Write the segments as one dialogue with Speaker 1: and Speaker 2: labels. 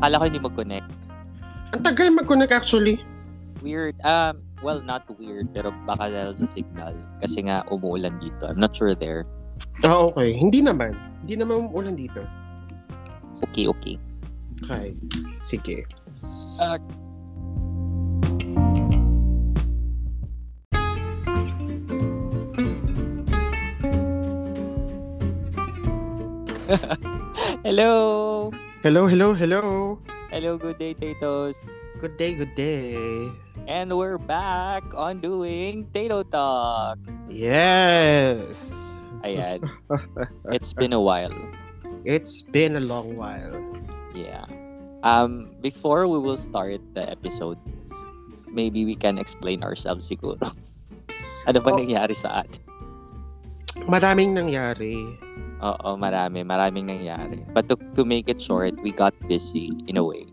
Speaker 1: Akala ko hindi mag-connect.
Speaker 2: Ang tagal mag-connect actually.
Speaker 1: Weird. Um, well, not weird, pero baka dahil sa signal. Kasi nga, umuulan dito. I'm not sure there.
Speaker 2: Ah, okay. Hindi naman. Hindi naman umuulan dito.
Speaker 1: Okay, okay.
Speaker 2: Okay. Sige.
Speaker 1: Uh, hello!
Speaker 2: Hello, hello, hello.
Speaker 1: Hello, good day, Tatos.
Speaker 2: Good day, good day.
Speaker 1: And we're back on doing Tato Talk.
Speaker 2: Yes.
Speaker 1: Ayan. It's been a while.
Speaker 2: It's been a long while.
Speaker 1: Yeah. Um, before we will start the episode, maybe we can explain ourselves siguro. ano ba
Speaker 2: Oh.
Speaker 1: nangyari sa atin?
Speaker 2: Maraming nangyari.
Speaker 1: Oo, marami. Maraming nangyari. But to, to make it short, we got busy in a way.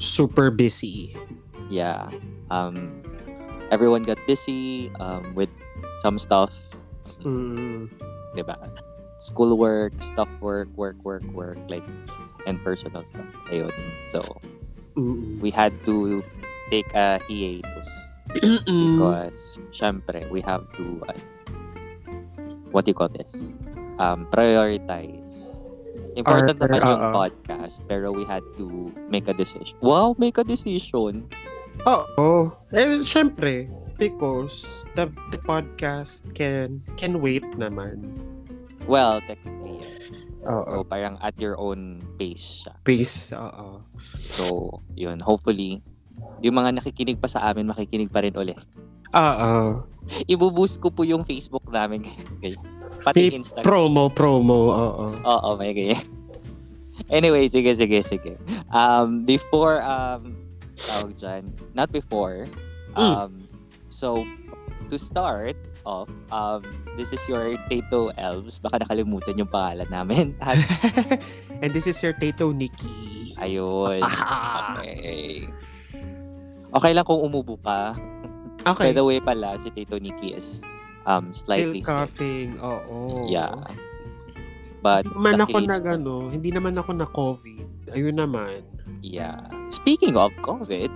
Speaker 2: Super busy.
Speaker 1: Yeah. Um, everyone got busy um, with some stuff.
Speaker 2: Mm.
Speaker 1: Diba? Schoolwork, stuff work, work, work, work, like, and personal stuff. Ayun. So,
Speaker 2: Mm.
Speaker 1: we had to take a hiatus. Because syempre we have to uh, what do you call this um prioritize important
Speaker 2: Our-
Speaker 1: naman yung
Speaker 2: oo.
Speaker 1: podcast pero we had to make a decision wow make a decision
Speaker 2: Oo. Eh, syempre, because the, the podcast can can wait naman.
Speaker 1: well technically yes.
Speaker 2: Oo.
Speaker 1: so parang at your own pace siya
Speaker 2: Peace. Oo.
Speaker 1: so yun hopefully yung mga nakikinig pa sa amin makikinig pa rin ulit
Speaker 2: Oo.
Speaker 1: ibuboost ko po yung Facebook namin Ganyan. pati
Speaker 2: May
Speaker 1: Instagram
Speaker 2: Promo, promo. Oo.
Speaker 1: Oo, may ganyan. Anyway, sige, sige, sige. Um, before, um, tawag dyan, not before, um, so, to start off, um, this is your Tato Elves. Baka nakalimutan yung pangalan namin. At,
Speaker 2: And this is your Tato Nikki.
Speaker 1: ayun. Okay. Okay lang kung umubo ka. By
Speaker 2: Okay.
Speaker 1: the way pala, si Tato Nikki is um,
Speaker 2: Still
Speaker 1: slightly sick.
Speaker 2: coughing. Oo.
Speaker 1: Yeah. But,
Speaker 2: Hindi naman ako na
Speaker 1: it's not-
Speaker 2: ano, hindi naman ako na COVID. Ayun naman.
Speaker 1: Yeah. Speaking of COVID,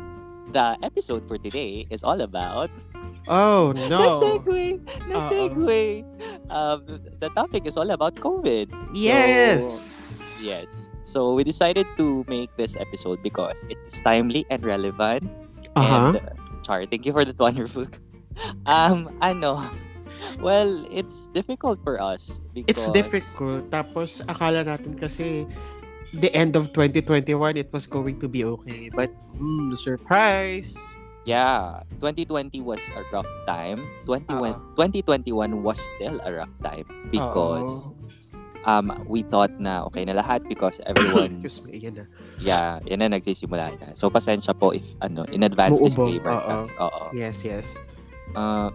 Speaker 1: the episode for today is all about
Speaker 2: Oh, no.
Speaker 1: na-segue,
Speaker 2: Uh-oh.
Speaker 1: na-segue. Um, the topic is all about COVID.
Speaker 2: Yes.
Speaker 1: Yes. So we decided to make this episode because it is timely and relevant.
Speaker 2: Uh-huh.
Speaker 1: And uh, Char, thank you for that wonderful. um, ano? Well, it's difficult for us because
Speaker 2: It's difficult. Tapos, akala natin kasi the end of 2021, it was going to be okay. But, mm, surprise!
Speaker 1: Yeah, 2020 was a rough time. 21
Speaker 2: Ah.
Speaker 1: 2021 was still a rough time because
Speaker 2: Oo.
Speaker 1: um we thought na okay na lahat because everyone
Speaker 2: Excuse me, yan na.
Speaker 1: Yeah, yan na nagsisimula na. So pasensya po if ano in advance
Speaker 2: Muubo,
Speaker 1: disclaimer.
Speaker 2: oo.
Speaker 1: Oo.
Speaker 2: Yes, yes.
Speaker 1: Uh,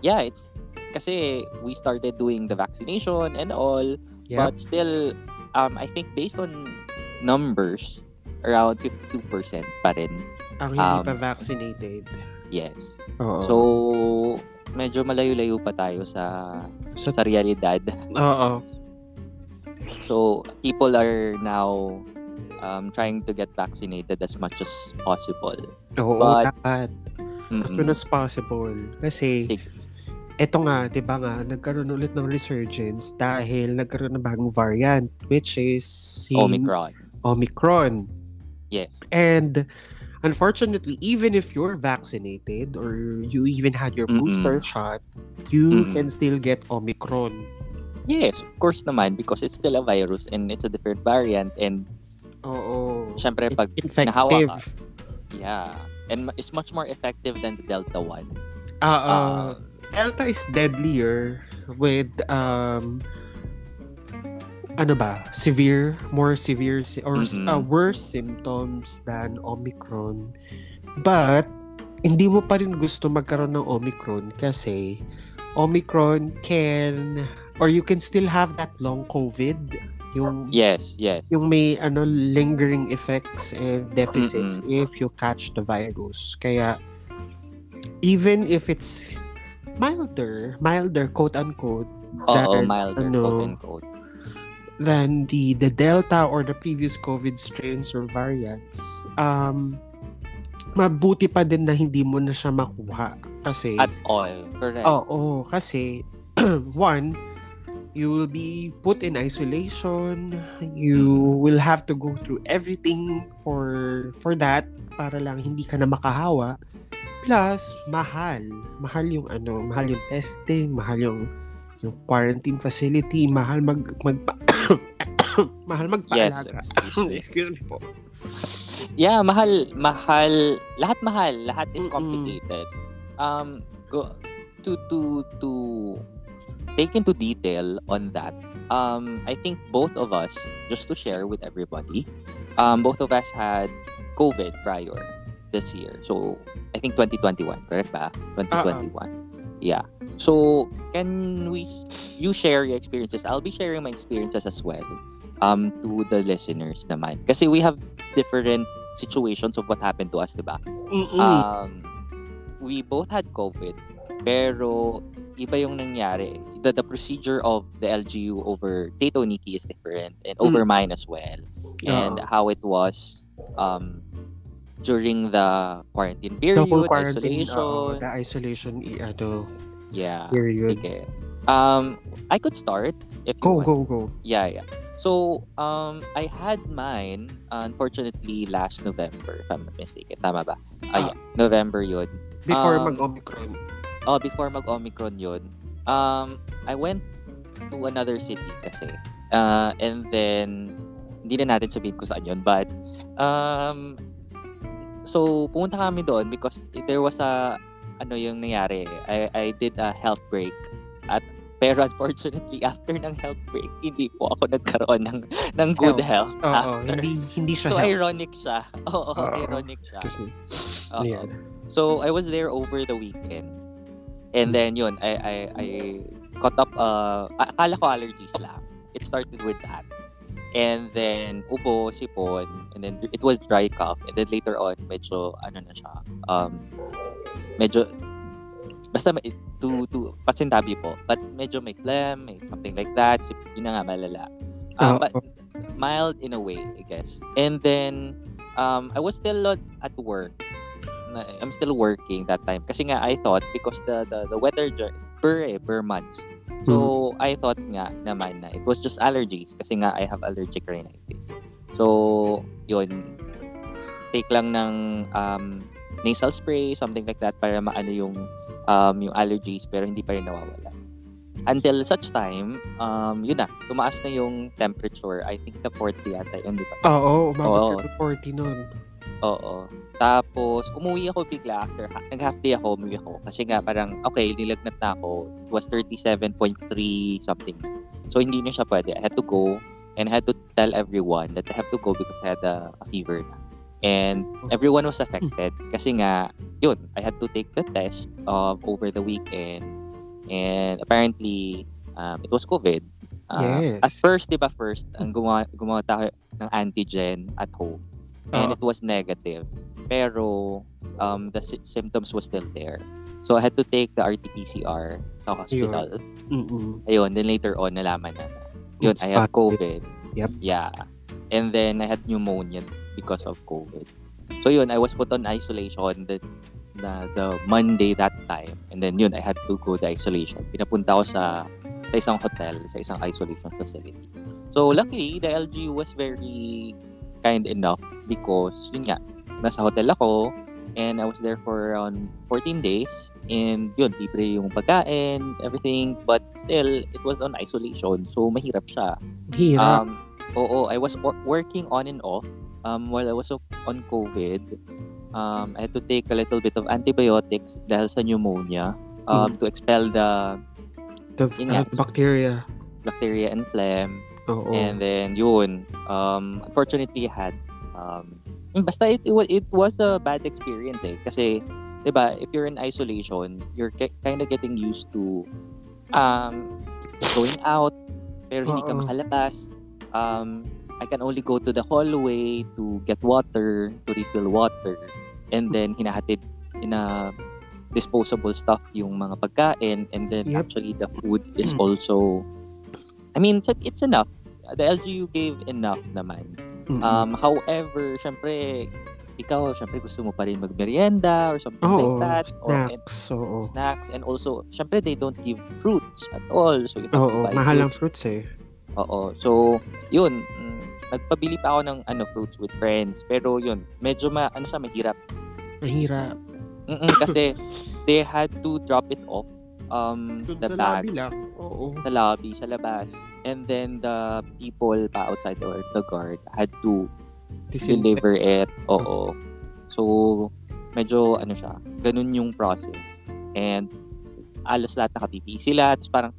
Speaker 1: yeah, it's kasi we started doing the vaccination and all,
Speaker 2: Yep.
Speaker 1: but still um I think based on numbers around 52% pa rin.
Speaker 2: Ang hindi
Speaker 1: um,
Speaker 2: pa vaccinated.
Speaker 1: Yes.
Speaker 2: Oo.
Speaker 1: So, medyo malayo-layo pa tayo sa
Speaker 2: Sa-
Speaker 1: sa realidad.
Speaker 2: Oo.
Speaker 1: So, people are now um, trying to get vaccinated as much as possible.
Speaker 2: Oo,
Speaker 1: But-
Speaker 2: dapat. As
Speaker 1: Mm-mm.
Speaker 2: soon as possible. Kasi,
Speaker 1: Sig-
Speaker 2: eto nga, di ba nga, nagkaroon ulit ng resurgence dahil nagkaroon ng bagong variant, which is si
Speaker 1: Omicron.
Speaker 2: Omicron.
Speaker 1: Yes.
Speaker 2: And unfortunately, even if you're vaccinated or you even had your
Speaker 1: Mm-mm.
Speaker 2: booster shot, you
Speaker 1: Mm-mm.
Speaker 2: can still get Omicron.
Speaker 1: Yes, of course naman because it's still a virus and it's a different variant and
Speaker 2: Oo.
Speaker 1: syempre pag
Speaker 2: Infective.
Speaker 1: nahawa yeah, and it's much more effective than the Delta one.
Speaker 2: Ah, ah,
Speaker 1: Uh,
Speaker 2: Delta is deadlier with um ano ba severe more severe or
Speaker 1: Mhm.
Speaker 2: uh, worse symptoms than Omicron but hindi mo pa rin gusto magkaroon ng Omicron kasi Omicron can or you can still have that long COVID yung
Speaker 1: yes, yes.
Speaker 2: yung may ano lingering effects and deficits if you catch the virus. Kaya even if it's milder, milder quote unquote,
Speaker 1: Oo,
Speaker 2: Dahil,
Speaker 1: milder
Speaker 2: ano,
Speaker 1: quote unquote.
Speaker 2: than the the Delta or the previous COVID strains or variants, um, mabuti pa din na hindi mo na siya makuha. Kasi,
Speaker 1: At all. Correct.
Speaker 2: oo, kasi, one, you will be put in isolation. You will have to go through everything for for that para lang hindi ka na makahawa. Plus, mahal. Mahal yung ano, mahal yung testing, mahal yung yung quarantine facility, mahal mag mag mahal
Speaker 1: Yes,
Speaker 2: magpaalaga.
Speaker 1: excuse me.
Speaker 2: Excuse me po.
Speaker 1: Yeah, mahal, mahal, lahat mahal, lahat is complicated. Um, go to to to take into detail on that. Um, I think both of us, just to share with everybody, um, both of us had COVID prior this year. So I think 2021, correct ba? 2021. Yeah. So can we you share your experiences? I'll be sharing my experiences as well um to the listeners naman. Kasi we have different situations of what happened to us, 'di ba?
Speaker 2: Mm-mm.
Speaker 1: Um we both had COVID pero iba yung nangyari. The, the procedure of the LGU over Tato Nikki is different and over mine as well. And
Speaker 2: Oo.
Speaker 1: how it was um during the quarantine period,
Speaker 2: the whole quarantine,
Speaker 1: isolation.
Speaker 2: oo, the isolation, ano,
Speaker 1: yeah.
Speaker 2: period.
Speaker 1: Sige. Um I could start if
Speaker 2: Go, go, go.
Speaker 1: Yeah, yeah. So, um, I had mine, unfortunately, last November, if I'm not mistaken. Tama ba? Ah,
Speaker 2: Ah.
Speaker 1: yeah. November yun.
Speaker 2: Before
Speaker 1: Um,
Speaker 2: mag-Omicron.
Speaker 1: Oh, before mag-Omicron yun. Um, I went to another city kasi. Uh, and then, hindi na natin sabihin kung saan yun. But, um, so, pumunta kami doon because there was a, ano yung nangyari. I, I did a health break. At, pero unfortunately, after ng health break, hindi po ako nagkaroon ng, ng good health.
Speaker 2: Oo,
Speaker 1: after.
Speaker 2: hindi, hindi siya
Speaker 1: So,
Speaker 2: health.
Speaker 1: ironic siya. Oo,
Speaker 2: Oo,
Speaker 1: ironic siya.
Speaker 2: Excuse me.
Speaker 1: Oo.
Speaker 2: Yan.
Speaker 1: So I was there over the weekend. And then yun, I I, I caught up uh akala ko allergies lang. It started with that. And then ubo, sipon, and then it was dry cough. And then later on, medyo ano na siya. Um medyo basta may, to to pasintabi po. But medyo may phlegm, may something like that. Sip, yun na nga malala. Um,
Speaker 2: Oo.
Speaker 1: but mild in a way, I guess. And then um I was still at work na- I'm still working that time kasi nga I thought because the the, the weather per eh, per months. So I thought nga naman na it was just allergies kasi nga I have allergic rhinitis. So yun take lang ng um, nasal spray something like that para maano yung um, yung allergies pero hindi pa rin nawawala. Until such time, um, yun na, tumaas na yung temperature. I think the 40 yata yun, di ba?
Speaker 2: Oo,
Speaker 1: Oo.
Speaker 2: umabot ka to 40 nun.
Speaker 1: Oo. Tapos, umuwi ako bigla after, ha- nag-half day ako, umuwi ako. Kasi nga, parang, okay, nilagnat na ako. It was 37.3 something. So, hindi na siya pwede. I had to go and I had to tell everyone that I have to go because I had a, a fever na. And everyone was affected. Kasi nga, yun, I had to take the test uh, over the weekend. And apparently, um, it was COVID. Uh,
Speaker 2: Yes.
Speaker 1: At first, di ba first, ang gumawa, gumawa tayo ng antigen at home and
Speaker 2: Oo.
Speaker 1: it was negative. Pero um, the sy- symptoms was still there. So I had to take the RT-PCR sa hospital.
Speaker 2: Mm-mm.
Speaker 1: Ayun, then later on, nalaman na. Yun,
Speaker 2: It's
Speaker 1: I had. COVID.
Speaker 2: Yep.
Speaker 1: Yeah. And then I had pneumonia because of COVID. So yun, I was put on isolation the, the, the Monday that time. And then yun, I had to go the isolation. Pinapunta ko sa sa isang hotel, sa isang isolation facility. So luckily, the LG was very kind enough because yun nga, nasa hotel ako and I was there for around 14 days and yun, libre yung pagkain, everything, but still, it was on isolation. So mahirap siya.
Speaker 2: Hirap.
Speaker 1: Um, oo, I was wor- working on and off um, while I was on COVID. Um, I had to take a little bit of antibiotics dahil sa pneumonia um, to expel the
Speaker 2: the uh,
Speaker 1: nga.
Speaker 2: bacteria.
Speaker 1: bacteria and phlegm.
Speaker 2: Oo.
Speaker 1: And then, yun, um, unfortunately, had, um, basta it, it, it was a bad experience eh. Kasi, di ba, if you're in isolation, you're kind of getting used to um, going out, pero hindi ka makalabas. Um, I can only go to the hallway to get water, to refill water. And then, hinahatid in a disposable stuff yung mga pagkain. And then,
Speaker 2: Yep.
Speaker 1: actually, the food is also I mean, it's, it's enough. the LGU gave enough naman.
Speaker 2: Mm-mm.
Speaker 1: Um, however, syempre, ikaw, syempre gusto mo pa rin magmerienda or something
Speaker 2: Oo,
Speaker 1: like that. Or, and,
Speaker 2: snacks. Oo.
Speaker 1: snacks. And also, syempre, they don't give fruits at all. So, you
Speaker 2: Oo,
Speaker 1: buy
Speaker 2: mahal ang
Speaker 1: fruits.
Speaker 2: eh.
Speaker 1: Oo. So, yun. Nagpabili pa ako ng ano, fruits with friends. Pero yun, medyo ma, ano siya, mahirap.
Speaker 2: Mahirap.
Speaker 1: Mm-mm, kasi they had to drop it off um,
Speaker 2: Doon
Speaker 1: the
Speaker 2: sa
Speaker 1: bag
Speaker 2: lobby lang. Oo.
Speaker 1: sa lobby, sa labas. And then the people pa outside or the guard had to
Speaker 2: Disinfect.
Speaker 1: deliver it. Oo. So, medyo ano siya, ganun yung process. And alos lahat nakapipili sila. Tapos parang,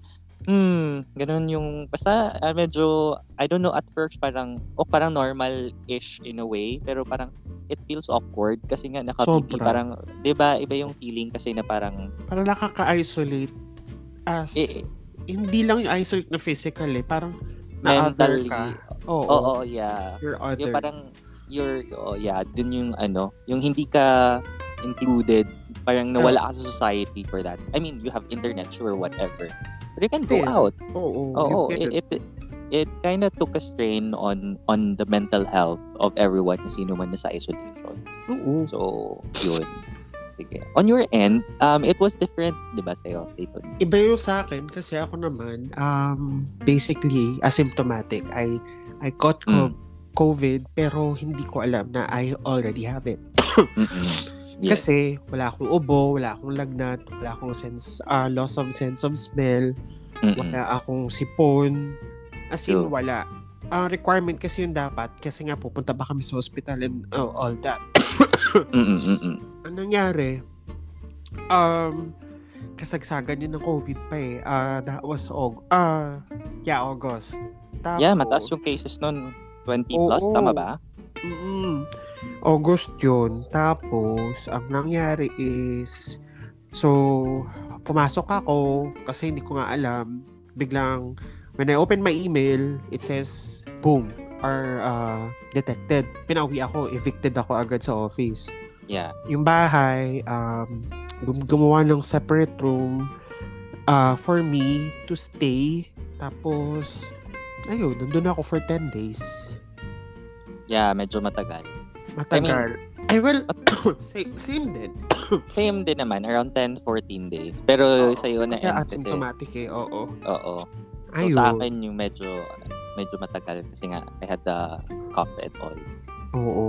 Speaker 1: hmm, ganun yung, basta ah, medyo, I don't know, at first parang, o parang normal-ish in a way, pero parang it feels awkward kasi nga.
Speaker 2: Sobra.
Speaker 1: Parang, di ba, iba yung feeling kasi na parang,
Speaker 2: Parang nakaka-isolate as
Speaker 1: eh,
Speaker 2: hindi lang yung isolate na physical eh. Parang na-other ka. Oo.
Speaker 1: oo, yeah.
Speaker 2: You're other.
Speaker 1: Yung parang, you're, oh yeah, dun yung ano, yung hindi ka included, parang nawala ka sa society for that. I mean, you have internet, sure, whatever. But you can go
Speaker 2: Yeah.
Speaker 1: out.
Speaker 2: Oo.
Speaker 1: Oo,
Speaker 2: you get
Speaker 1: it, it, it kind of took a strain on on the mental health of everyone na sino man na sa isolation.
Speaker 2: Oo.
Speaker 1: So, yun. Sige. On your end, um, it was different, di ba, sa'yo, Dayton?
Speaker 2: Iba yung sa akin kasi ako naman, um, basically, asymptomatic. I, I caught
Speaker 1: Mm.
Speaker 2: COVID pero hindi ko alam na I already have it.
Speaker 1: Yeah.
Speaker 2: Kasi wala akong ubo, wala akong lagnat, wala akong sense, uh, loss of sense of smell,
Speaker 1: Mm-mm.
Speaker 2: wala akong sipon. As in,
Speaker 1: True.
Speaker 2: wala. Ang requirement kasi yun dapat, kasi nga pupunta pa kami sa hospital and uh, all that. Ang nangyari, um, kasagsagan yun ng COVID pa eh. Uh, that was, Aug- uh, yeah, August. Tapos,
Speaker 1: Yeah, mataas yung cases nun. 20 plus,
Speaker 2: Oo.
Speaker 1: tama ba?
Speaker 2: Mm-mm. August yun. Tapos, ang nangyari is, so, pumasok ako kasi hindi ko nga alam. Biglang, when I open my email, it says, boom, are uh, detected. Pinauwi ako, evicted ako agad sa office.
Speaker 1: Yeah.
Speaker 2: Yung bahay, um, gum- gumawa ng separate room uh, for me to stay. Tapos, ayun, nandun ako for 10 days.
Speaker 1: Yeah, medyo matagal.
Speaker 2: Matagal. Ay, well, same, same din.
Speaker 1: Same din naman, around 10, 14 days. Pero sa'yo na end
Speaker 2: asymptomatic eh, oo.
Speaker 1: oo. So
Speaker 2: Ayun.
Speaker 1: sa akin yung medyo, medyo matagal kasi nga, I had the cough and all.
Speaker 2: Oo.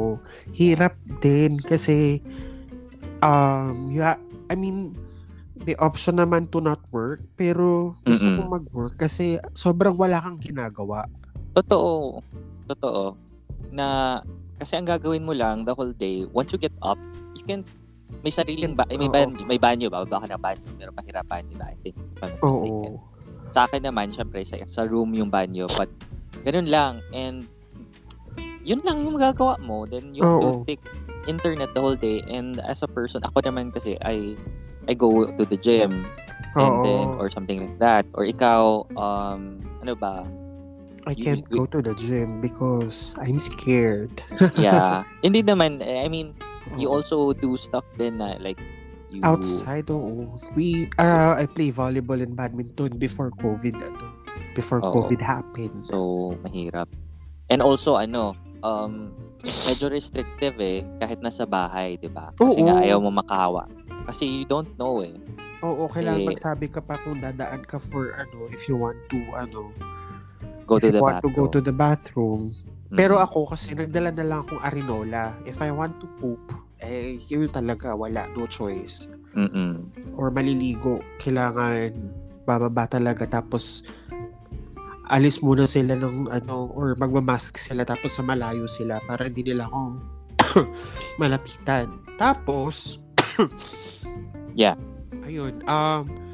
Speaker 2: Hirap din kasi, um, yeah, I mean, the option naman to not work, pero gusto
Speaker 1: Mm-mm.
Speaker 2: kong mag-work kasi sobrang wala kang ginagawa.
Speaker 1: Totoo. Totoo. Na, kasi ang gagawin mo lang the whole day, once you get up, you can, may sariling ba, may, ban, may banyo ba? Baka na banyo, pero mahirapan, di ba? I think.
Speaker 2: Oo.
Speaker 1: Sa akin naman, syempre, sa, sa room yung banyo, but ganun lang. And, yun lang yung magagawa mo. Then, you to
Speaker 2: Oo.
Speaker 1: take internet the whole day. And as a person, ako naman kasi, I, I go to the gym, and
Speaker 2: Oo.
Speaker 1: then, or something like that. Or ikaw, um, ano ba?
Speaker 2: I can't
Speaker 1: you-
Speaker 2: go to the gym because I'm scared.
Speaker 1: Yeah. Hindi naman, eh, I mean, you
Speaker 2: Oo.
Speaker 1: also do stuff then na, like, you,
Speaker 2: Outside, oo. We, uh, I play volleyball and badminton before COVID, ano, before
Speaker 1: Oo.
Speaker 2: COVID happened.
Speaker 1: So, mahirap. And also, ano, um, medyo restrictive eh, kahit nasa bahay, di ba? Kasi
Speaker 2: Oo.
Speaker 1: nga, ayaw mo makahawa. Kasi you don't know eh.
Speaker 2: Oo, kailangan
Speaker 1: Eh,
Speaker 2: magsabi ka pa kung dadaan ka for ano, if you want to, ano,
Speaker 1: Go to the
Speaker 2: want to go
Speaker 1: bathroom.
Speaker 2: to the bathroom.
Speaker 1: Mm.
Speaker 2: Pero ako kasi nagdala na lang akong arinola. If I want to poop, eh, yun talaga, wala, no choice.
Speaker 1: Mm-mm.
Speaker 2: Or maliligo, kailangan bababa talaga tapos alis muna sila ng ano or magmamask sila tapos sa malayo sila para hindi nila ako malapitan. Tapos
Speaker 1: Yeah.
Speaker 2: Ayun, um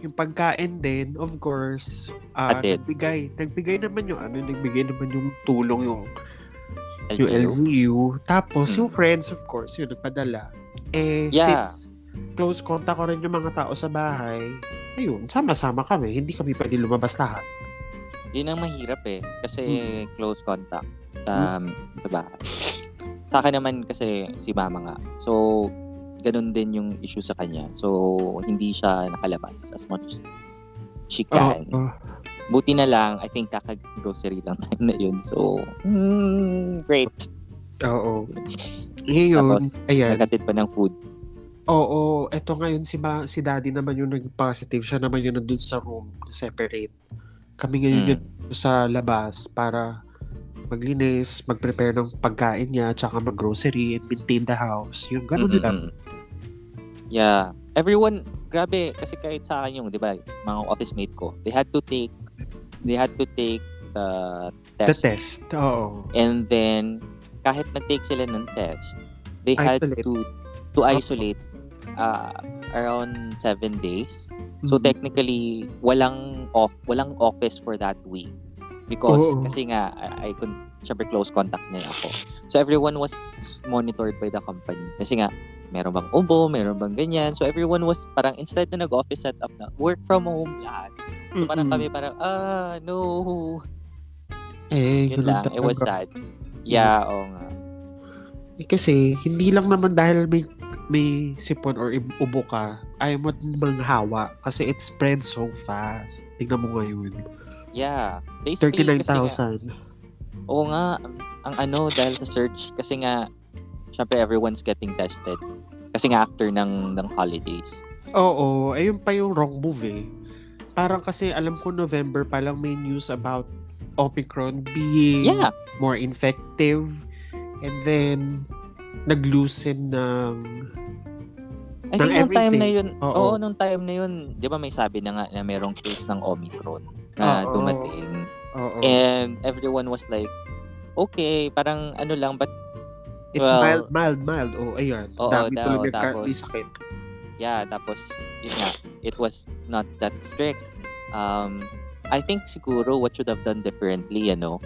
Speaker 2: yung pagkain din, of course, uh, nagbigay, nagbigay naman yung ano, nagbigay naman yung tulong yung yung
Speaker 1: LGU.
Speaker 2: Tapos,
Speaker 1: Mm.
Speaker 2: yung friends, of course, yun, nagpadala. Eh,
Speaker 1: Yeah.
Speaker 2: since close contact ko rin yung mga tao sa bahay, ayun, sama-sama kami. Hindi kami pwede lumabas lahat.
Speaker 1: Yun ang mahirap eh. Kasi
Speaker 2: Mm.
Speaker 1: close contact sa, sa bahay. Sa akin naman kasi si mama nga. So, ganun din yung issue sa kanya. So, hindi siya nakalabas as much as she can.
Speaker 2: Oo.
Speaker 1: buti na lang, I think kakag-grocery lang time na yun. So, mm, great.
Speaker 2: Oo. Ngayon, ayan.
Speaker 1: Nagkatid pa ng food.
Speaker 2: Oo, eto ngayon si ma, si daddy naman yung naging positive. Siya naman yung nandun sa room, separate. Kami ngayon
Speaker 1: Mm.
Speaker 2: yun sa labas para maglinis, mag-prepare ng pagkain niya, tsaka mag-grocery and maintain the house. Yung ganun lang.
Speaker 1: Mm-mm. Yeah. Everyone, grabe, kasi kahit sa akin yung, di ba, mga office mate ko, they had to take, they had to take the
Speaker 2: The
Speaker 1: test.
Speaker 2: test, oo.
Speaker 1: And then, kahit nag-take sila ng test, they had
Speaker 2: Isolate.
Speaker 1: to to isolate uh, around seven days. So
Speaker 2: Mhm.
Speaker 1: technically, walang off, walang office for that week. Because
Speaker 2: Oo.
Speaker 1: kasi nga I, I could syempre close contact na ako. So everyone was monitored by the company. Kasi nga meron bang ubo, meron bang ganyan. So everyone was parang instead na nag-office setup na work from home lahat. So parang kami parang ah no.
Speaker 2: eh,
Speaker 1: Yun lang. It was sad. Yeah, oo nga.
Speaker 2: Eh, Kasi, hindi lang naman dahil may may sipon or ubo ka, ayaw mo manghawa kasi it spreads so fast. Tingnan mo ngayon.
Speaker 1: Yeah. Basically, kasi nga,
Speaker 2: 39,000.
Speaker 1: Oo nga, ang ano, dahil sa search, kasi nga, syempre everyone's getting tested. Kasi nga after ng, ng holidays.
Speaker 2: Oo, ayun pa yung wrong move eh. Parang kasi alam ko November pa lang may news about Omicron being
Speaker 1: Yeah.
Speaker 2: more infective and then nag-loosen ng
Speaker 1: I think nung time na yun,
Speaker 2: Oo.
Speaker 1: oo, nung time na yun, di ba may sabi na nga na merong case ng Omicron na
Speaker 2: Oo.
Speaker 1: dumating.
Speaker 2: Oo.
Speaker 1: And everyone was like, okay, parang ano lang, but
Speaker 2: It's
Speaker 1: well,
Speaker 2: mild, mild, mild. Oh, ayan.
Speaker 1: Oo,
Speaker 2: Dami
Speaker 1: daw,
Speaker 2: tuloy nagka-
Speaker 1: tapos-
Speaker 2: may sakit.
Speaker 1: yeah, tapos, yun nga, it was not that strict. Um, I think siguro what should have done differently, you know,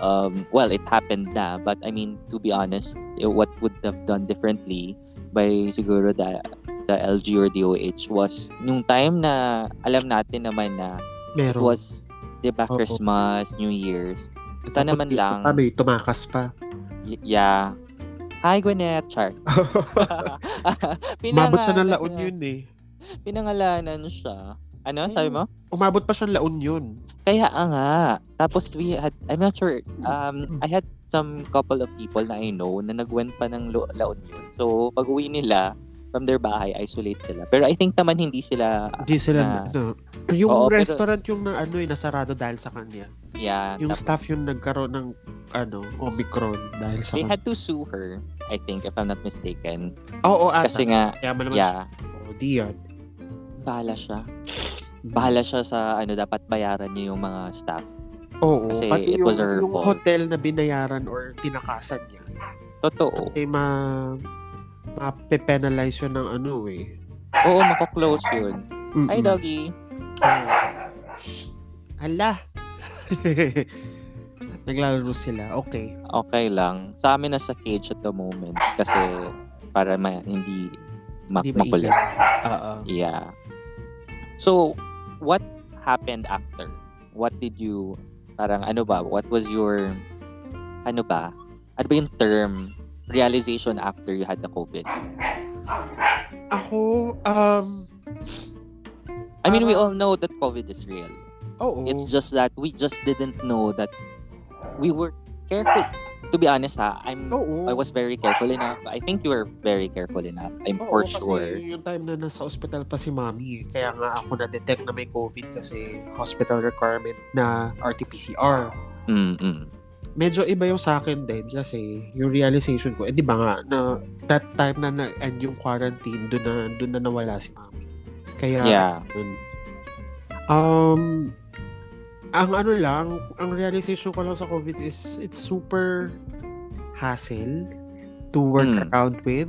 Speaker 1: um, well, it happened na, but I mean, to be honest, eh, what would have done differently by siguro the, the LG or DOH was nung time na alam natin naman na it
Speaker 2: Meron.
Speaker 1: was, di ba,
Speaker 2: Oo.
Speaker 1: Christmas, New Year's, sana man lang,
Speaker 2: pa, may tumakas pa.
Speaker 1: y- yeah. Hi, Gwyneth, char.
Speaker 2: Umabot siya ng laon yun eh.
Speaker 1: Pinangalanan siya. Ano, sabi mo?
Speaker 2: Umabot pa siyang laon yun.
Speaker 1: Kaya ah, nga. Tapos we had, I'm not sure, um, I had some couple of people na I know na nagwent pa ng lo- laon yun. So, pag uwi nila, from their bahay, isolate sila. Pero I think naman hindi sila,
Speaker 2: Hindi sila,
Speaker 1: Na-
Speaker 2: ano. Yung
Speaker 1: Oo, pero-
Speaker 2: restaurant yung na, ano, eh, nasarado dahil sa kanya.
Speaker 1: yeah.
Speaker 2: Yung
Speaker 1: tapos
Speaker 2: staff yung nagkaroon ng, ano, Omicron dahil sa
Speaker 1: They
Speaker 2: kanya.
Speaker 1: had to sue her, I think, if I'm not mistaken.
Speaker 2: Oo, ata.
Speaker 1: Kasi nga,
Speaker 2: Kaya naman
Speaker 1: yeah,
Speaker 2: siya. Oh, di yan.
Speaker 1: bahala siya. Bahala siya sa, ano, dapat bayaran niya yung mga staff.
Speaker 2: Oo,
Speaker 1: Kasi
Speaker 2: pati
Speaker 1: it
Speaker 2: yung,
Speaker 1: was her
Speaker 2: yung
Speaker 1: fault.
Speaker 2: hotel na binayaran or tinakasan niya.
Speaker 1: Totoo.
Speaker 2: Eh, ma ma-penalize yun ng ano eh.
Speaker 1: Oo, mako-close yun.
Speaker 2: Mm-mm.
Speaker 1: Hi, doggy.
Speaker 2: Hala. Naglalaro sila. Okay.
Speaker 1: Okay lang. Sa amin nasa cage at the moment kasi para ma- hindi mak-
Speaker 2: Hindi
Speaker 1: makulit.
Speaker 2: Oo.
Speaker 1: Yeah. So, what happened after? What did you, parang ano ba, what was your, ano ba, ano ba yung term, realization after you had the COVID?
Speaker 2: Ako, um,
Speaker 1: I mean, we
Speaker 2: Parang-
Speaker 1: all know that COVID is real.
Speaker 2: oo.
Speaker 1: It's just that we just didn't know that we were careful. To be honest ha, I'm
Speaker 2: Oo.
Speaker 1: I was very careful enough. I think you were very careful enough. I'm
Speaker 2: Oo,
Speaker 1: for
Speaker 2: kasi
Speaker 1: sure.
Speaker 2: yung time na nasa hospital pa si mami, eh. kaya nga ako na-detect na may COVID kasi hospital requirement na RT-PCR.
Speaker 1: Mm-mm.
Speaker 2: Medyo iba yung sa akin din kasi yung realization ko, eh di ba nga, na that time na na-end yung quarantine, doon na, doon na nawala si mami. Kaya,
Speaker 1: Yeah.
Speaker 2: yun. Um, ang ano lang, ang realization ko lang sa COVID is it's super hassle to work
Speaker 1: Mm.
Speaker 2: around with.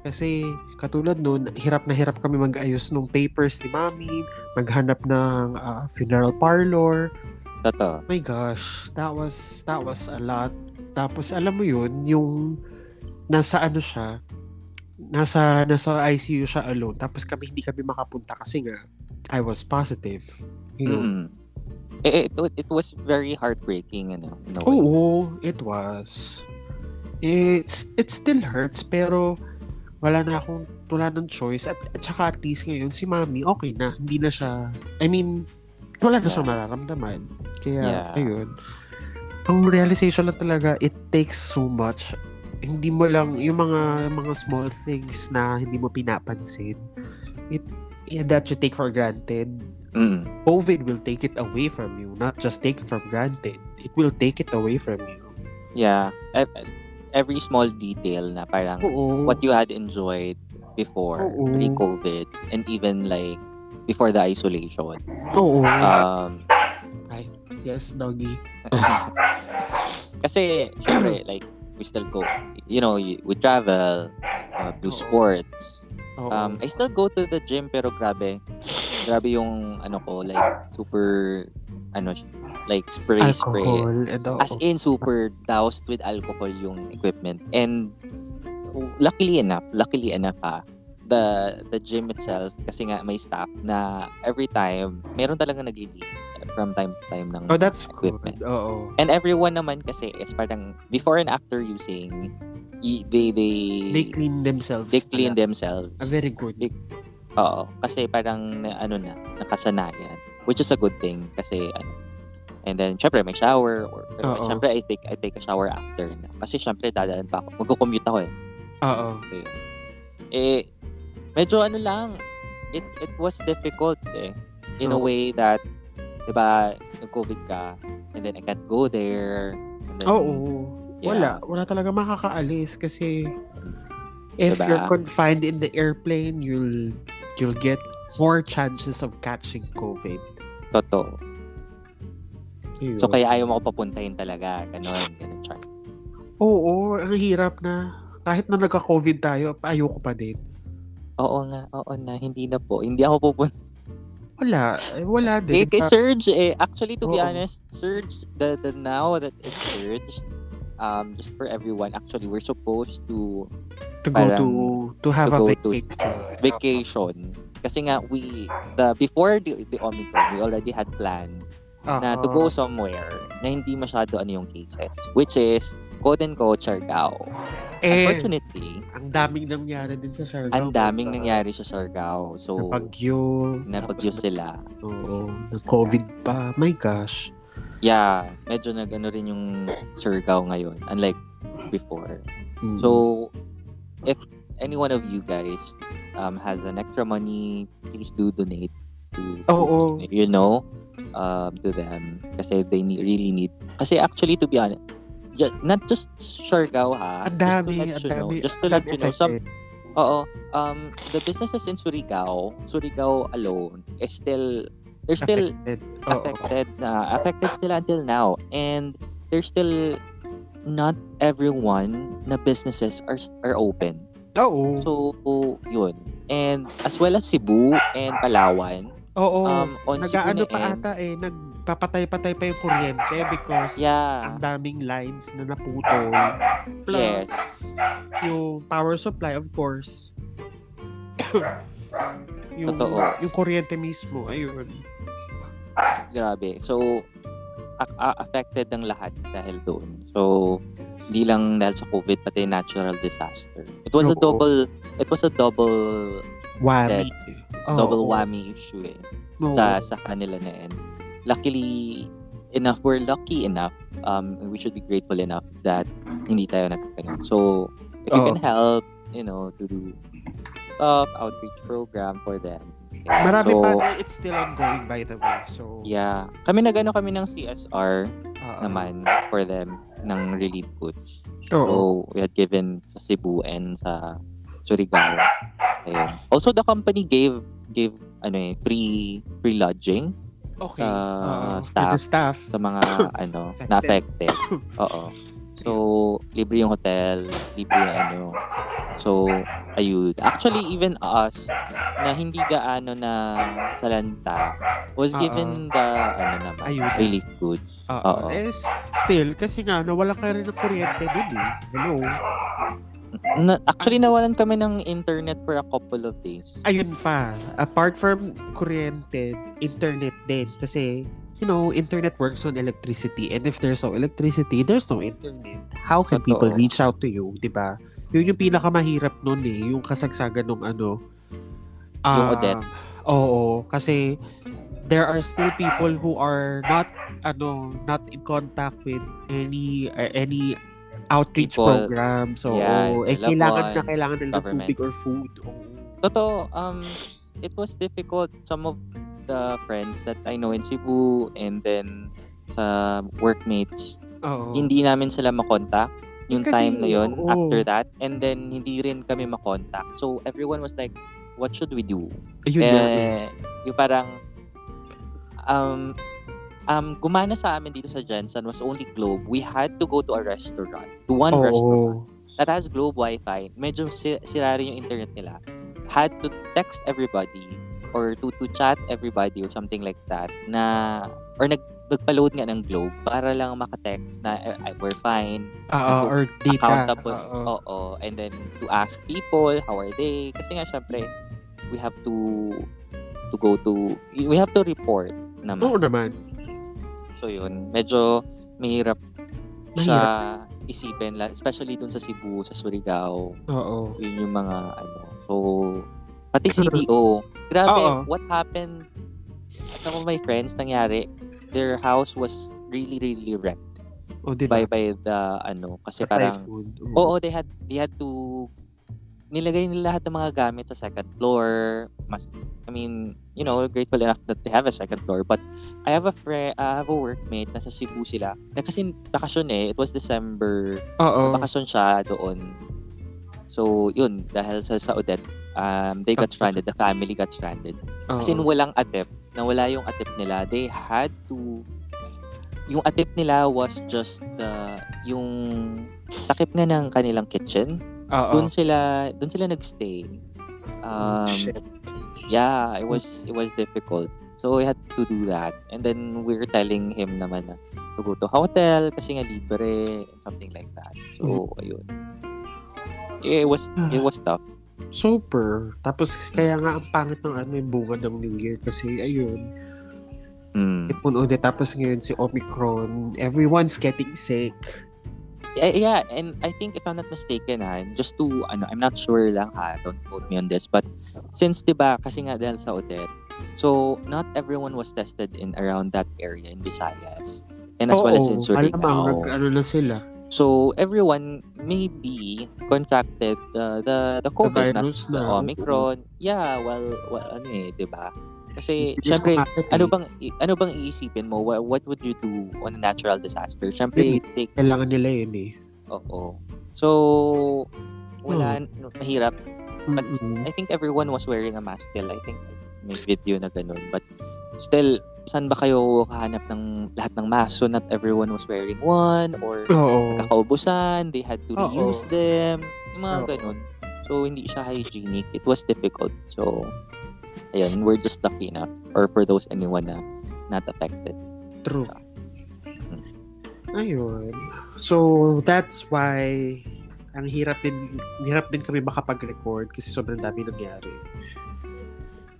Speaker 2: Kasi katulad nun, hirap na hirap kami mag-ayos ng papers ni Mami, maghanap ng ah, funeral parlor.
Speaker 1: Totoo.
Speaker 2: My gosh, that was that was a lot. Tapos alam mo yun, yung nasa ano siya, nasa nasa ICU siya alone. Tapos kami hindi kami makapunta kasi nga I was positive. Yun.
Speaker 1: Mm. It, it, it was very heartbreaking, ano, in a way.
Speaker 2: Oo, it was. It's, it still hurts, pero wala na akong wala ng choice. At, at saka at least ngayon, si mami, okay na. Hindi na siya, I mean, wala na
Speaker 1: Yeah.
Speaker 2: siyang mararamdaman. Kaya,
Speaker 1: Yeah.
Speaker 2: ayun. Ang realization lang talaga, it takes so much. Hindi mo lang, yung mga mga small things na hindi mo pinapansin, it, yeah, that you take for granted,
Speaker 1: Mm.
Speaker 2: COVID will take it away from you. Not just take it for granted. It will take it away from you.
Speaker 1: Yeah. E- Every small detail na parang
Speaker 2: Oo.
Speaker 1: what you had enjoyed before
Speaker 2: Oo.
Speaker 1: pre-COVID and even like before the isolation.
Speaker 2: Oo.
Speaker 1: Um,
Speaker 2: yes, doggy.
Speaker 1: kasi, syempre, like, we still go, you know, we travel, uh, do
Speaker 2: Oo.
Speaker 1: sports.
Speaker 2: Oo.
Speaker 1: Um, I still go to the gym, pero grabe. Grabe yung, ano ko, like, super, ano, like, spray, spray.
Speaker 2: Alcohol. And oo.
Speaker 1: As in, super doused with alcohol yung equipment. And luckily enough, luckily enough ha, the the gym itself, kasi nga may staff na every time, meron talaga naglilinis from time to time ng
Speaker 2: oh, that's good.
Speaker 1: equipment.
Speaker 2: Oo.
Speaker 1: And everyone naman kasi is parang before and after using, they, they,
Speaker 2: They clean themselves.
Speaker 1: they clean themselves.
Speaker 2: Ah, very good.
Speaker 1: Oo. Kasi parang, ano na, nakasanayan. Which is a good thing. Kasi, ano, and then, syempre, may shower. Or, pero,
Speaker 2: Oo.
Speaker 1: syempre, I take, I take a shower after na. Kasi, syempre, dadaan pa ako. Magko-commute ako eh.
Speaker 2: Oo.
Speaker 1: Okay. Eh, medyo ano lang, it, it was difficult eh. In a
Speaker 2: Oo.
Speaker 1: way that, di ba, nag-COVID ka, and then I can't go there. And then,
Speaker 2: Oo.
Speaker 1: Yeah.
Speaker 2: Wala. Wala talaga makakaalis kasi if
Speaker 1: Diba?
Speaker 2: you're confined in the airplane, you'll you'll get more chances of catching COVID.
Speaker 1: Totoo. So, kaya ayaw mo ko papuntahin talaga. Ganon, ganon, char.
Speaker 2: Oo, ang hirap na. Kahit na nagka-COVID tayo, ayoko pa din.
Speaker 1: Oo nga, oo na. Hindi na po. Hindi ako pupunta.
Speaker 2: Wala. Eh, wala
Speaker 1: Eh,
Speaker 2: din.
Speaker 1: kay Surge, eh, actually, to be
Speaker 2: Oo.
Speaker 1: honest, Surge, the, the now that it's Surge, um, just for everyone, actually, we're supposed to
Speaker 2: to go to to have
Speaker 1: to
Speaker 2: a
Speaker 1: go to
Speaker 2: vacation.
Speaker 1: vacation. Kasi nga, we, the, before the, the Omicron, we already had planned na to go
Speaker 2: Oo.
Speaker 1: somewhere na hindi masyado ano yung cases, which is, quote-unquote, Siargao.
Speaker 2: Eh,
Speaker 1: Unfortunately,
Speaker 2: ang daming nangyari din sa Siargao.
Speaker 1: ang daming
Speaker 2: Ah,
Speaker 1: nangyari sa Siargao. So, nabagyo
Speaker 2: tapos
Speaker 1: sila.
Speaker 2: Oo. Na-COVID pa. My gosh.
Speaker 1: Yeah, medyo nag-ano rin yung Siargao ngayon, unlike before.
Speaker 2: Mm.
Speaker 1: So, if any one of you guys um, has an extra money, please do donate to, to
Speaker 2: Oo.
Speaker 1: you know, um, to them kasi they need, really need. Kasi actually, to be honest, just, not just Siargao ha.
Speaker 2: ang dami, ang dami.
Speaker 1: just to let you know, some, oo, um, the businesses in Surigao, Surigao alone, is still, they're still
Speaker 2: affected.
Speaker 1: Affected na affected sila until now and there's still not everyone na businesses are are open
Speaker 2: Oo.
Speaker 1: so yun and as well as Cebu and Palawan
Speaker 2: Oo.
Speaker 1: um on Cebu
Speaker 2: Nag-ano
Speaker 1: na
Speaker 2: pa
Speaker 1: end
Speaker 2: ata eh, nagpapatay-patay pa yung kuryente because
Speaker 1: yeah
Speaker 2: ang daming lines na naputol. Plus, yung power supply, of course. yung,
Speaker 1: Totoo.
Speaker 2: yung kuryente mismo, ayun.
Speaker 1: grabe so a- a- affected ng lahat dahil doon so hindi lang dahil sa COVID pati natural disaster it was a
Speaker 2: Oo.
Speaker 1: double it was a double
Speaker 2: Whammy. Oo.
Speaker 1: double whammy issue eh
Speaker 2: Oo.
Speaker 1: sa sa kanila na end. Luckily enough, we're lucky enough. Um, we should be grateful enough that hindi tayo nagkakaroon. So, if you
Speaker 2: Oo.
Speaker 1: can help, you know, to do stuff, outreach program for them. Yeah.
Speaker 2: Marami
Speaker 1: so,
Speaker 2: pa, it's still ongoing by the way. So,
Speaker 1: Yeah. Kami nagano kami ng CSR
Speaker 2: oo.
Speaker 1: naman for them ng relief goods.
Speaker 2: Oo.
Speaker 1: So, we had given sa Cebu and sa Surigao. Ayun. Also, the company gave gave ano eh, free free lodging
Speaker 2: okay. Oo, for
Speaker 1: staff.
Speaker 2: the staff.
Speaker 1: sa mga ano
Speaker 2: Affected.
Speaker 1: na affected. Oo. So, libre yung hotel, libre yung ano. So, ayun. Actually, even us, na hindi gaano na salanta, was
Speaker 2: Oo.
Speaker 1: given the, ano naman,
Speaker 2: Ayuda.
Speaker 1: relief goods.
Speaker 2: Oo. Eh, still, kasi nga, nawala ka rin ng kuryente dun eh. Hello.
Speaker 1: Na, actually, nawalan kami ng internet for a couple of days.
Speaker 2: Ayun pa. Apart from kuryente, internet din. Kasi, you know, internet works on electricity. And if there's no electricity, there's no internet. How can
Speaker 1: Totoo.
Speaker 2: people reach out to you, di ba? Yun yung pinakamahirap nun eh. Yung kasagsagan ng ano.
Speaker 1: Yung
Speaker 2: ah,
Speaker 1: Odette.
Speaker 2: Oo. Kasi, there are still people who are not ano not in contact with any uh, any outreach
Speaker 1: People,
Speaker 2: program so
Speaker 1: yeah,
Speaker 2: eh
Speaker 1: loved
Speaker 2: kailangan na
Speaker 1: ones,
Speaker 2: kailangan ng tubig or food Oo.
Speaker 1: Totoo, um, it was difficult. Some of the friends that I know in Cebu and then sa workmates,
Speaker 2: Oo.
Speaker 1: hindi namin sila makontak yung
Speaker 2: Kasi,
Speaker 1: time na yun
Speaker 2: oo.
Speaker 1: after that. And then, hindi rin kami makontak. So, everyone was like, what should we do?
Speaker 2: Ayun eh.
Speaker 1: eh, yung parang, um, um, gumana sa amin dito sa Jensen was only Globe. We had to go to a restaurant, to one
Speaker 2: Oo.
Speaker 1: restaurant that has Globe Wi-Fi. Medyo si- sira rin yung internet nila. Had to text everybody or to to chat everybody or something like that na or nag nagpa-load nga ng Globe para lang maka-text na eh, eh, we're fine,
Speaker 2: Oo, or data
Speaker 1: accountable.
Speaker 2: Oo.
Speaker 1: Oo. And then to ask people how are they kasi nga syempre we have to to go to we have to report naman.
Speaker 2: Oo naman
Speaker 1: So yun, medyo mahirap,
Speaker 2: Mahirap.
Speaker 1: siya isipin, especially dun sa Cebu, sa Surigao.
Speaker 2: Oo.
Speaker 1: Yun yung mga ano. So, pati CDO. Grabe,
Speaker 2: Oo.
Speaker 1: what happened? Some of my friends, nangyari, their house was really, really wrecked
Speaker 2: O, di
Speaker 1: by by the ano. Kasi
Speaker 2: Sa
Speaker 1: parang,
Speaker 2: typhoon.
Speaker 1: oo, they had, they had to, nilagay nila lahat ng mga gamit sa second floor. Mas, I mean, you know, grateful enough that they have a second floor. But I have a friend, I have a workmate, nasa Cebu sila. Eh, kasi bakasyon eh, it was December
Speaker 2: Oo.
Speaker 1: bakasyon siya doon. So, yun, dahil sa, sa Odette, um, they got stranded. The family got stranded. Kasi
Speaker 2: Oo.
Speaker 1: walang atip, nawala yung atip nila, they had to, yung atip nila was just the, yung takip nga ng kanilang kitchen.
Speaker 2: Oo.
Speaker 1: Doon sila, doon sila nagstay. Um,
Speaker 2: Shit.
Speaker 1: yeah, it was, it was difficult. So, we had to do that. And then, we were telling him naman na to go to hotel kasi nga libre and something like that. So, ayun. It was, it was tough.
Speaker 2: Super. Tapos, kaya nga ang pangit ng ano yung bunga ng New Year kasi ayun,
Speaker 1: Mm.
Speaker 2: ipon ulit. Tapos ngayon si Omicron, everyone's getting sick.
Speaker 1: Yeah, yeah, and I think if I'm not mistaken ha, just to, ano, I'm not sure lang ha, don't quote me on this, but since, di ba, kasi nga dahil sa Odette, so not everyone was tested in around that area in Visayas. And as well as in Surigao.
Speaker 2: nag- ano na sila.
Speaker 1: So everyone maybe contracted the the the COVID, not
Speaker 2: virus
Speaker 1: the
Speaker 2: na.
Speaker 1: Omicron. Yeah, well, well ano eh, 'di ba? Kasi
Speaker 2: Bilis
Speaker 1: syempre
Speaker 2: kumakat eh.
Speaker 1: ano bang ano bang iisipin mo? What, what would you do on a natural disaster? Syempre
Speaker 2: Really?
Speaker 1: take
Speaker 2: Kailangan nila yun eh.
Speaker 1: oo. So wala no, mahirap. But
Speaker 2: Mm-mm.
Speaker 1: I think everyone was wearing a mask still. I think may video na ganun. But still, saan ba kayo kahanap ng lahat ng mask? So not everyone was wearing one or
Speaker 2: Oo.
Speaker 1: kakaubusan, they had to
Speaker 2: Oo.
Speaker 1: reuse them, yung mga
Speaker 2: Oo.
Speaker 1: ganun. So, hindi siya hygienic. It was difficult. So, ayun, we're just lucky enough. Or for those anyone na not affected.
Speaker 2: True.
Speaker 1: Mm.
Speaker 2: Ayun. So, that's why ang hirap din hirap din kami makapag-record kasi sobrang dami nangyari.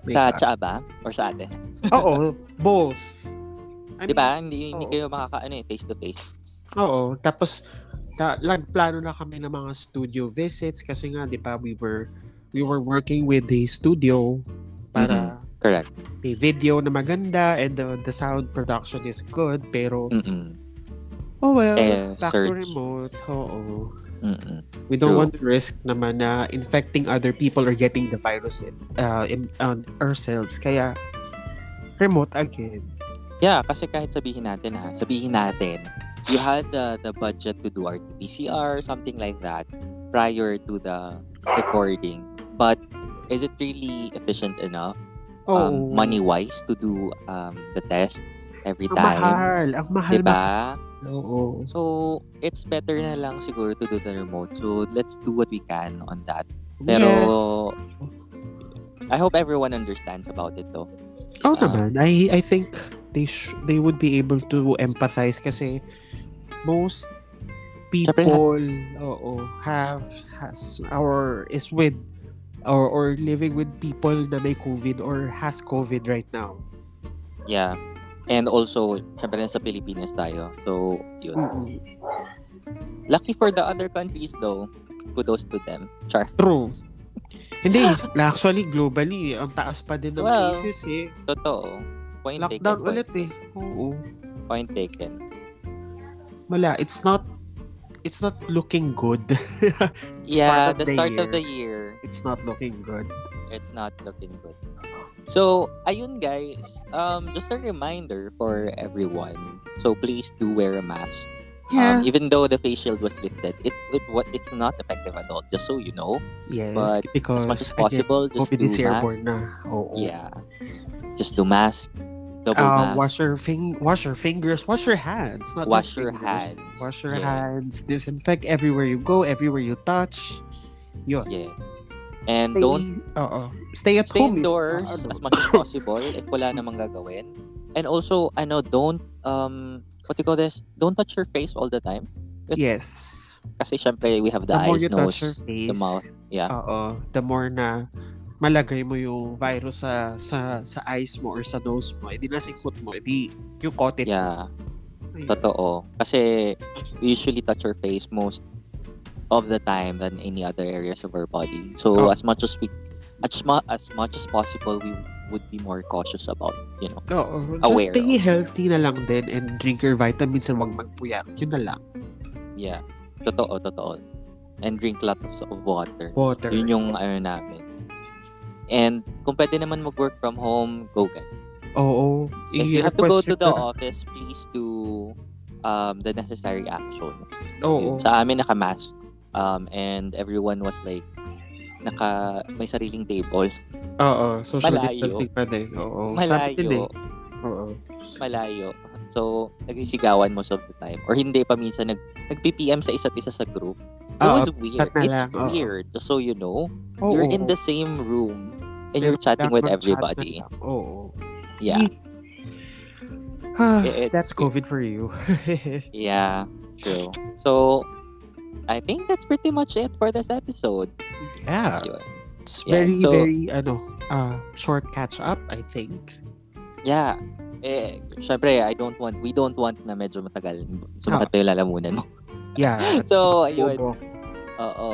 Speaker 2: Like,
Speaker 1: Sa tsaa ba? Or sa atin?
Speaker 2: Oo, both. I
Speaker 1: Di ba? Hindi, hindi kayo makaka, ano eh, face to face.
Speaker 2: Oo. Tapos, ta- nagplano na kami ng mga studio visits kasi nga, di ba, we were, we were working with the studio para
Speaker 1: Correct.
Speaker 2: may video na maganda and the, the sound production is good. Pero,
Speaker 1: Mm-mm.
Speaker 2: oh well,
Speaker 1: Eh,
Speaker 2: back to
Speaker 1: search.
Speaker 2: remote. Oo.
Speaker 1: Mm-mm.
Speaker 2: We don't
Speaker 1: True.
Speaker 2: want to risk naman na infecting other people or getting the virus uh, in, on ourselves. Kaya, remote again.
Speaker 1: Yeah, kasi kahit sabihin natin ha, sabihin natin, you had the, the budget to do RT-PCR, something like that, prior to the recording. But is it really efficient enough, um, money-wise, to do um, the test every
Speaker 2: Ang
Speaker 1: time?
Speaker 2: mahal. Ang mahal.
Speaker 1: Diba?
Speaker 2: Oo.
Speaker 1: So, it's better na lang siguro to do the remote. So, let's do what we can on that. Pero,
Speaker 2: yes.
Speaker 1: I hope everyone understands about it though.
Speaker 2: Oh
Speaker 1: Ah.
Speaker 2: naman. I I think they sh- they would be able to empathize kasi most people oo, have has or is with or or living with people na may COVID or has COVID right now.
Speaker 1: Yeah. And also, syempre sa Pilipinas tayo. So, yun.
Speaker 2: Mm-mm.
Speaker 1: Lucky for the other countries though. Kudos to them. Char.
Speaker 2: True. Hindi, actually globally ang taas pa din ng
Speaker 1: Well,
Speaker 2: cases eh.
Speaker 1: Totoo. Point
Speaker 2: Lockdown
Speaker 1: taken.
Speaker 2: ulit eh. Oo.
Speaker 1: Point taken.
Speaker 2: Wala, it's not it's not looking good.
Speaker 1: Yeah,
Speaker 2: of
Speaker 1: the
Speaker 2: the
Speaker 1: start of
Speaker 2: year.
Speaker 1: the year.
Speaker 2: It's not looking good.
Speaker 1: It's not looking good. So, ayun guys, um, just a reminder for everyone. So please do wear a mask.
Speaker 2: Yeah.
Speaker 1: Um, even though the face shield was lifted, it it what it's not effective at all. Just so you know,
Speaker 2: yes,
Speaker 1: but
Speaker 2: because
Speaker 1: as much as
Speaker 2: again,
Speaker 1: possible, just
Speaker 2: COVID
Speaker 1: do
Speaker 2: is
Speaker 1: mask.
Speaker 2: airborne na. Oo.
Speaker 1: Yeah, just do mask, double
Speaker 2: Uh,
Speaker 1: mask.
Speaker 2: wash your fing- wash your fingers, wash your hands, not
Speaker 1: Wash your
Speaker 2: fingers.
Speaker 1: hands.
Speaker 2: Wash your
Speaker 1: Yeah.
Speaker 2: hands, disinfect everywhere you go, everywhere you touch. Yun.
Speaker 1: Yes, and
Speaker 2: Stay,
Speaker 1: don't
Speaker 2: oo. Stay at
Speaker 1: stay
Speaker 2: home. if-
Speaker 1: indoors
Speaker 2: ano.
Speaker 1: as much as possible if wala namang gagawin. And also, ano, don't um, what do you call this? Don't touch your face all the time.
Speaker 2: Yes.
Speaker 1: Kasi syempre, we have the,
Speaker 2: The
Speaker 1: eyes, nose,
Speaker 2: your face,
Speaker 1: the mouth. Yeah.
Speaker 2: Oo. The more na malagay mo yung virus sa sa sa eyes mo or sa nose mo, edi nasikot mo, edi you caught it.
Speaker 1: Yeah,
Speaker 2: Ayun.
Speaker 1: totoo. Kasi we usually touch our face most of the time than any other areas of our body. So
Speaker 2: Oh.
Speaker 1: as much as we as, mu- as much as possible we would be more cautious about, you know. Aware
Speaker 2: Just stay
Speaker 1: of.
Speaker 2: healthy na lang din and drink your vitamins and wag magpuyat. Yun na lang.
Speaker 1: Yeah. Totoo, totoo. And drink lots of water.
Speaker 2: Water.
Speaker 1: Yun yung ano namin. And kung pwede naman mag-work from home, go guys.
Speaker 2: Oo.
Speaker 1: If you have to go to the
Speaker 2: na-
Speaker 1: office, please do um, the necessary action.
Speaker 2: Oo.
Speaker 1: Yun. Sa amin, naka-mask. Um, and everyone was like, naka, may sariling table.
Speaker 2: Oo. Social
Speaker 1: Malayo.
Speaker 2: distancing pa din. Oo. Sabi din
Speaker 1: Malayo.
Speaker 2: eh. Oo.
Speaker 1: Malayo. So, nagsisigawan most of the time. Or hindi pa minsan nag, nag-PPM sa isa't isa sa group. It
Speaker 2: Oo,
Speaker 1: was weird. It's
Speaker 2: oo.
Speaker 1: weird. So you know,
Speaker 2: Oo.
Speaker 1: you're in the same room and you're chatting with everybody.
Speaker 2: Oo.
Speaker 1: Yeah.
Speaker 2: Ah,
Speaker 1: It's-
Speaker 2: that's COVID for you.
Speaker 1: Yeah. True. So, I think that's pretty much it for this episode.
Speaker 2: yeah.
Speaker 1: Yun.
Speaker 2: It's
Speaker 1: Yeah,
Speaker 2: very,
Speaker 1: so-
Speaker 2: very, ano, uh, short catch up, I think.
Speaker 1: Yeah. Eh, syempre, I don't want, we don't want na medyo matagal. Sumakat pa yung lalamunan mo.
Speaker 2: Yeah.
Speaker 1: So, ayun. Oo.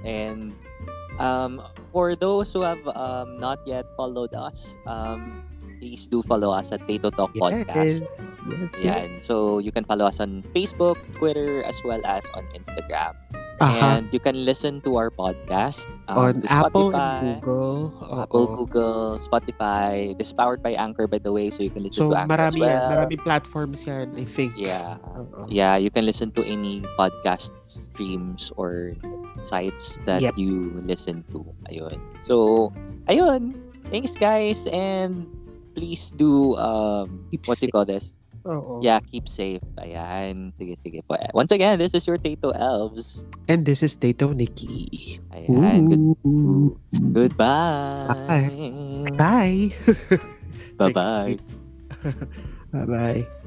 Speaker 1: And, um, for those who have um, not yet followed us, um, please do follow us at Tato Talk Podcast.
Speaker 2: Yes. Yes. yes.
Speaker 1: So, you can follow us on Facebook, Twitter, as well as on Instagram.
Speaker 2: Aha.
Speaker 1: And you can listen to our podcast um,
Speaker 2: On Apple
Speaker 1: Spotify,
Speaker 2: and Google. Oo.
Speaker 1: Apple, Google, Spotify. This is powered by Anchor, by the way, so you can listen
Speaker 2: So,
Speaker 1: to Anchor as
Speaker 2: marami yan.
Speaker 1: well.
Speaker 2: Maraming platforms yan, I think.
Speaker 1: Yeah.
Speaker 2: Oo.
Speaker 1: Yeah, you can listen to any podcast streams or sites that
Speaker 2: Yep.
Speaker 1: you listen to. Ayun. So, ayun. Thanks, guys. And please do, um,
Speaker 2: Keep
Speaker 1: what do you call this?
Speaker 2: Oo.
Speaker 1: Yeah, keep safe. Ayan. Sige, sige po. Once again, this is your Tato Elves.
Speaker 2: And this is Tato Nikki.
Speaker 1: Ayan. Good,
Speaker 2: Ooh.
Speaker 1: goodbye.
Speaker 2: Bye.
Speaker 1: Bye-bye.
Speaker 2: Bye-bye.